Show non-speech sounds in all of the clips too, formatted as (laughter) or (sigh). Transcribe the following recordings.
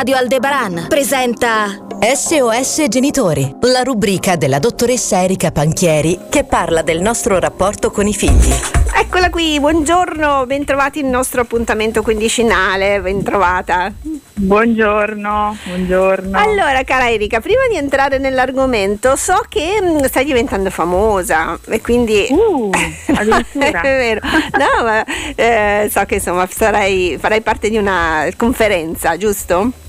Radio Aldebaran presenta SOS Genitori, la rubrica della dottoressa Erika Panchieri che parla del nostro rapporto con i figli. Eccola qui, buongiorno, bentrovati il nostro appuntamento quindicinale, bentrovata. Buongiorno, buongiorno. Allora, cara Erika, prima di entrare nell'argomento, so che mh, stai diventando famosa e quindi... Uh, addirittura. (laughs) è vero. No, ma eh, so che insomma sarai, farai parte di una conferenza, giusto?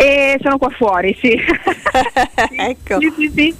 E sono qua fuori, sì. (laughs) ecco. Sì, sì, sì.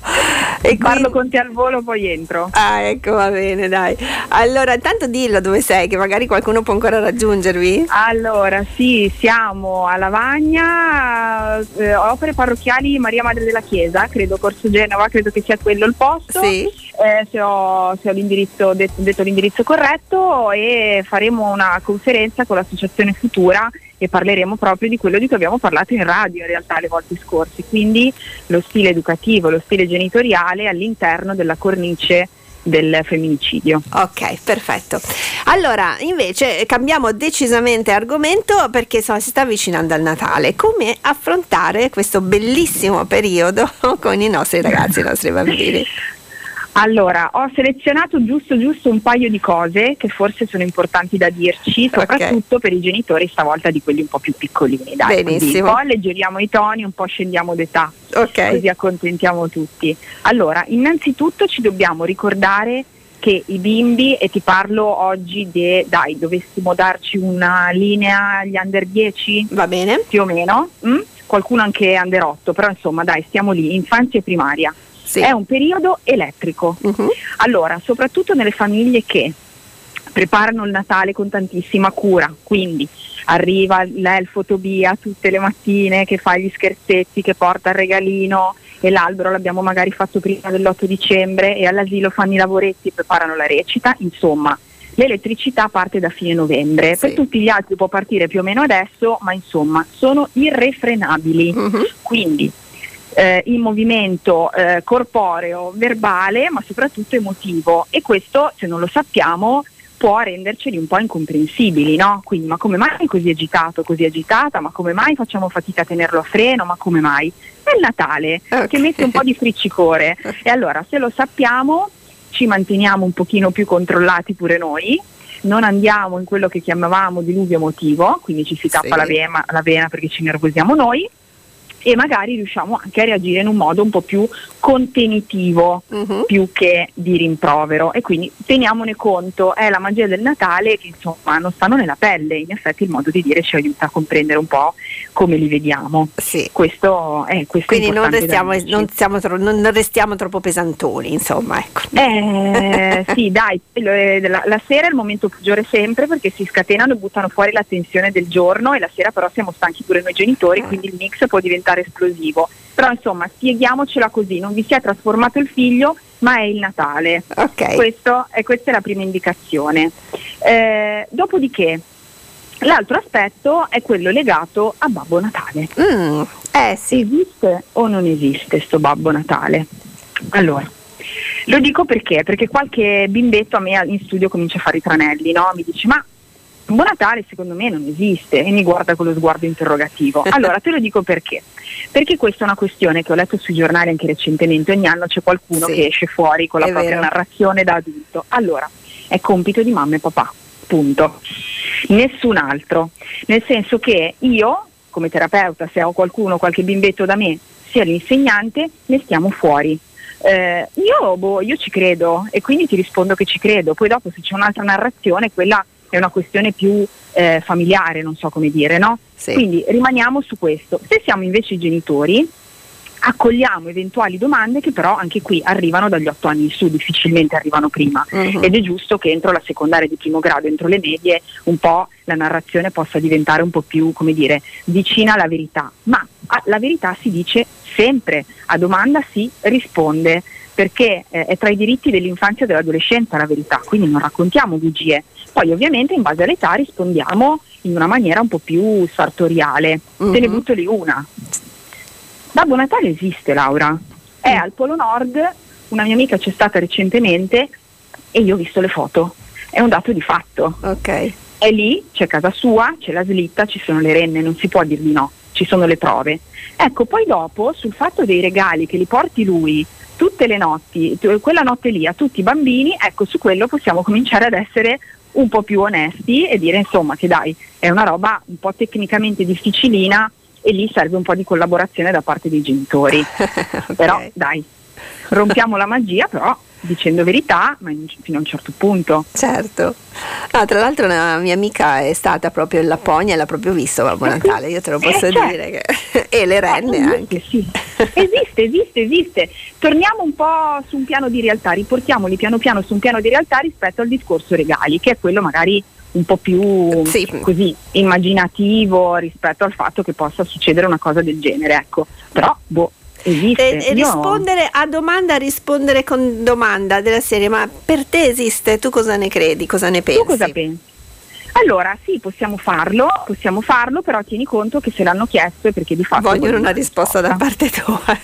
E Parlo quindi- con te al volo, poi entro. Ah, ecco, va bene, dai. Allora, intanto dillo dove sei, che magari qualcuno può ancora raggiungervi. Allora, sì, siamo a Lavagna, eh, opere parrocchiali Maria Madre della Chiesa, credo Corso Genova, credo che sia quello il posto. Sì. Eh, se ho, se ho l'indirizzo, det- detto l'indirizzo corretto e faremo una conferenza con l'associazione Futura e parleremo proprio di quello di cui abbiamo parlato in radio in realtà le volte scorse, quindi lo stile educativo, lo stile genitoriale all'interno della cornice del femminicidio. Ok, perfetto. Allora, invece cambiamo decisamente argomento perché insomma, si sta avvicinando al Natale. Come affrontare questo bellissimo periodo (laughs) con i nostri ragazzi, i nostri bambini? (laughs) Allora, ho selezionato giusto giusto un paio di cose che forse sono importanti da dirci, soprattutto per i genitori stavolta di quelli un po' più piccolini. Dai. Benissimo. Un po' alleggeriamo i toni, un po' scendiamo d'età, Ok. così accontentiamo tutti. Allora, innanzitutto ci dobbiamo ricordare che i bimbi, e ti parlo oggi di, dai, dovessimo darci una linea agli under 10? Va bene? più o meno, mm? qualcuno anche under 8, però insomma dai, stiamo lì, infanzia e primaria. Sì. È un periodo elettrico. Mhm. Allora, soprattutto nelle famiglie che preparano il Natale con tantissima cura, quindi arriva l'elfo Tobia tutte le mattine che fa gli scherzetti, che porta il regalino e l'albero l'abbiamo magari fatto prima dell'8 dicembre e all'asilo fanno i lavoretti e preparano la recita, insomma. L'elettricità parte da fine novembre, Sì. per tutti gli altri può partire più o meno adesso, ma insomma sono irrefrenabili. Mhm. Quindi eh, in movimento eh, corporeo, verbale, ma soprattutto emotivo e questo, se non lo sappiamo, può renderceli un po' incomprensibili, no? Quindi, ma come mai è così agitato, così agitata? Ma come mai facciamo fatica a tenerlo a freno? Ma come mai? È il Natale Ok. che mette un po' di friccicore e allora se lo sappiamo ci manteniamo un pochino più controllati pure noi. Non andiamo in quello che chiamavamo diluvio emotivo, quindi ci si tappa Sì. la, vena, la vena perché ci nervosiamo noi e magari riusciamo anche a reagire in un modo un po' più contenitivo Mhm. più che di rimprovero e quindi teniamone conto, è la magia del Natale che insomma non stanno nella pelle, in effetti il modo di dire ci aiuta a comprendere un po' come li vediamo. Sì. Questo è questo Quindi non restiamo, non siamo tro- non restiamo troppo pesantoni, insomma, ecco. Eh, (laughs) sì, dai, è- la, la sera è il momento peggiore sempre perché si scatenano e buttano fuori la tensione del giorno e la sera però siamo stanchi pure noi genitori, Eh. quindi il mix può diventare esplosivo. Però insomma, spieghiamocela così, non vi si è trasformato il figlio, ma è il Natale. Ok. Questo è, questa è la prima indicazione. Eh, dopodiché, l'altro aspetto è quello legato a Babbo Natale. Mm, eh sì. Esiste o non esiste sto Babbo Natale? Allora, lo dico perché? Perché qualche bimbetto a me in studio comincia a fare i tranelli, no? Mi dice ma Babbo Natale secondo me non esiste e mi guarda con lo sguardo interrogativo. (laughs) Allora te lo dico perché? Perché questa è una questione che ho letto sui giornali anche recentemente, ogni anno c'è qualcuno Sì, che esce fuori con la propria vero. narrazione da adulto. Allora, è compito di mamma e papà, punto. Nessun altro. Nel senso che io, come terapeuta, se ho qualcuno, qualche bimbetto da me, sia l'insegnante, ne stiamo fuori. Eh, io, boh, io ci credo e quindi ti rispondo che ci credo. Poi dopo se c'è un'altra narrazione, quella è una questione più eh, familiare, non so come dire, no? Sì. Quindi rimaniamo su questo. Se siamo invece i genitori, accogliamo eventuali domande che però anche qui arrivano dagli otto anni in su, difficilmente arrivano prima. Mhm. Ed è giusto che entro la secondaria di primo grado, entro le medie, un po' la narrazione possa diventare un po' più, come dire, vicina alla verità. Ma ah, la verità si dice sempre, a domanda si risponde, perché eh, è tra i diritti dell'infanzia e dell'adolescenza la verità, quindi non raccontiamo bugie. Poi ovviamente in base all'età rispondiamo in una maniera un po' più sartoriale. Te ne Mhm. butto lì una. Babbo Natale esiste, Laura. È al Polo Nord, una mia amica c'è stata recentemente e io ho visto le foto. È un dato di fatto. Ok. È lì, c'è casa sua, c'è la slitta, ci sono le renne, non si può dir di no. ci sono le prove. Ecco, poi dopo sul fatto dei regali che li porti lui tutte le notti, quella notte lì a tutti i bambini, ecco su quello possiamo cominciare ad essere un po' più onesti e dire insomma che dai, è una roba un po' tecnicamente difficilina e lì serve un po' di collaborazione da parte dei genitori. (laughs) okay. Però dai, rompiamo la magia, però dicendo verità, ma in, fino a un certo punto. Certo. Ah, tra l'altro una mia amica è stata proprio in Lapponia e l'ha proprio visto Babbo Natale, io te lo posso eh, dire. Che... (laughs) e le renne eh, anche. Sì. esiste, esiste, esiste. Torniamo un po' su un piano di realtà, riportiamoli piano piano su un piano di realtà rispetto al discorso regali, che è quello magari un po' più sì. così immaginativo rispetto al fatto che possa succedere una cosa del genere, ecco. Però boh, Esiste. E, rispondere a domanda, rispondere con domanda della serie, ma per te esiste? Tu cosa ne credi? Cosa ne pensi? Tu cosa pensi? Allora sì, possiamo farlo, possiamo farlo, però tieni conto che se l'hanno chiesto è perché di fatto... Vogliono una risposta, da parte tua. (laughs)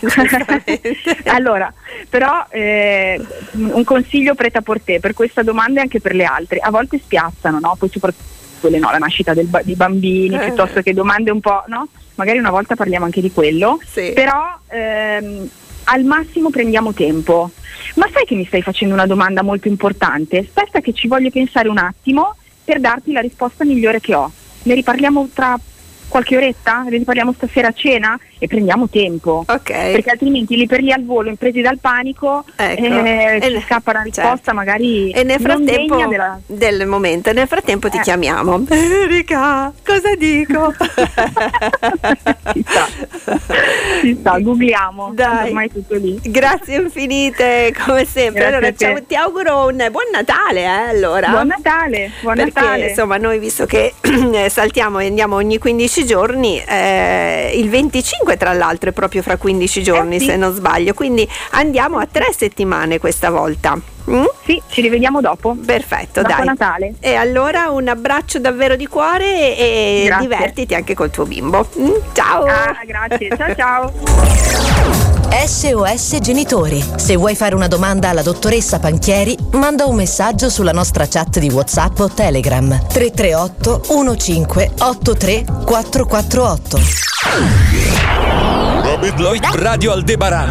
(laughs) allora, però eh, un consiglio preta por te per questa domanda e anche per le altre. A volte spiazzano, no? Poi soprattutto quelle no, la nascita del, di bambini, eh. piuttosto che domande un po', no? magari una volta parliamo anche di quello, sì. però ehm, al massimo prendiamo tempo. Ma sai che mi stai facendo una domanda molto importante? Aspetta che ci voglio pensare un attimo per darti la risposta migliore che ho. Ne riparliamo tra qualche oretta? Ne riparliamo stasera a cena? E prendiamo tempo. Okay. Perché altrimenti lì per lì al volo, impresi dal panico, ecco. eh, ci scappa una risposta certo. magari e nel frattempo della... del momento. E nel frattempo ti eh. chiamiamo. Erika, cosa dico? (laughs) sta, ci sta, googliamo. Dai. Ormai tutto lì. Grazie infinite, come sempre. allora, ciao, ti auguro un buon Natale, eh, allora. Buon Natale, buon Perché, Natale. Insomma, noi visto che (clears throat) saltiamo e andiamo ogni 15 giorni, eh, il 25 5 tra l'altro, è proprio fra 15 giorni eh sì. se non sbaglio, quindi andiamo a tre settimane questa volta. Mm? Sì, ci rivediamo dopo. Perfetto, dopo dai. Natale. E allora un abbraccio davvero di cuore e grazie. divertiti anche col tuo bimbo. Mm? Ciao. Ah, grazie. ciao ciao. (laughs) SOS Genitori. Se vuoi fare una domanda alla dottoressa Panchieri, manda un messaggio sulla nostra chat di WhatsApp o Telegram 338 1583 448. Lloyd Radio Aldebaran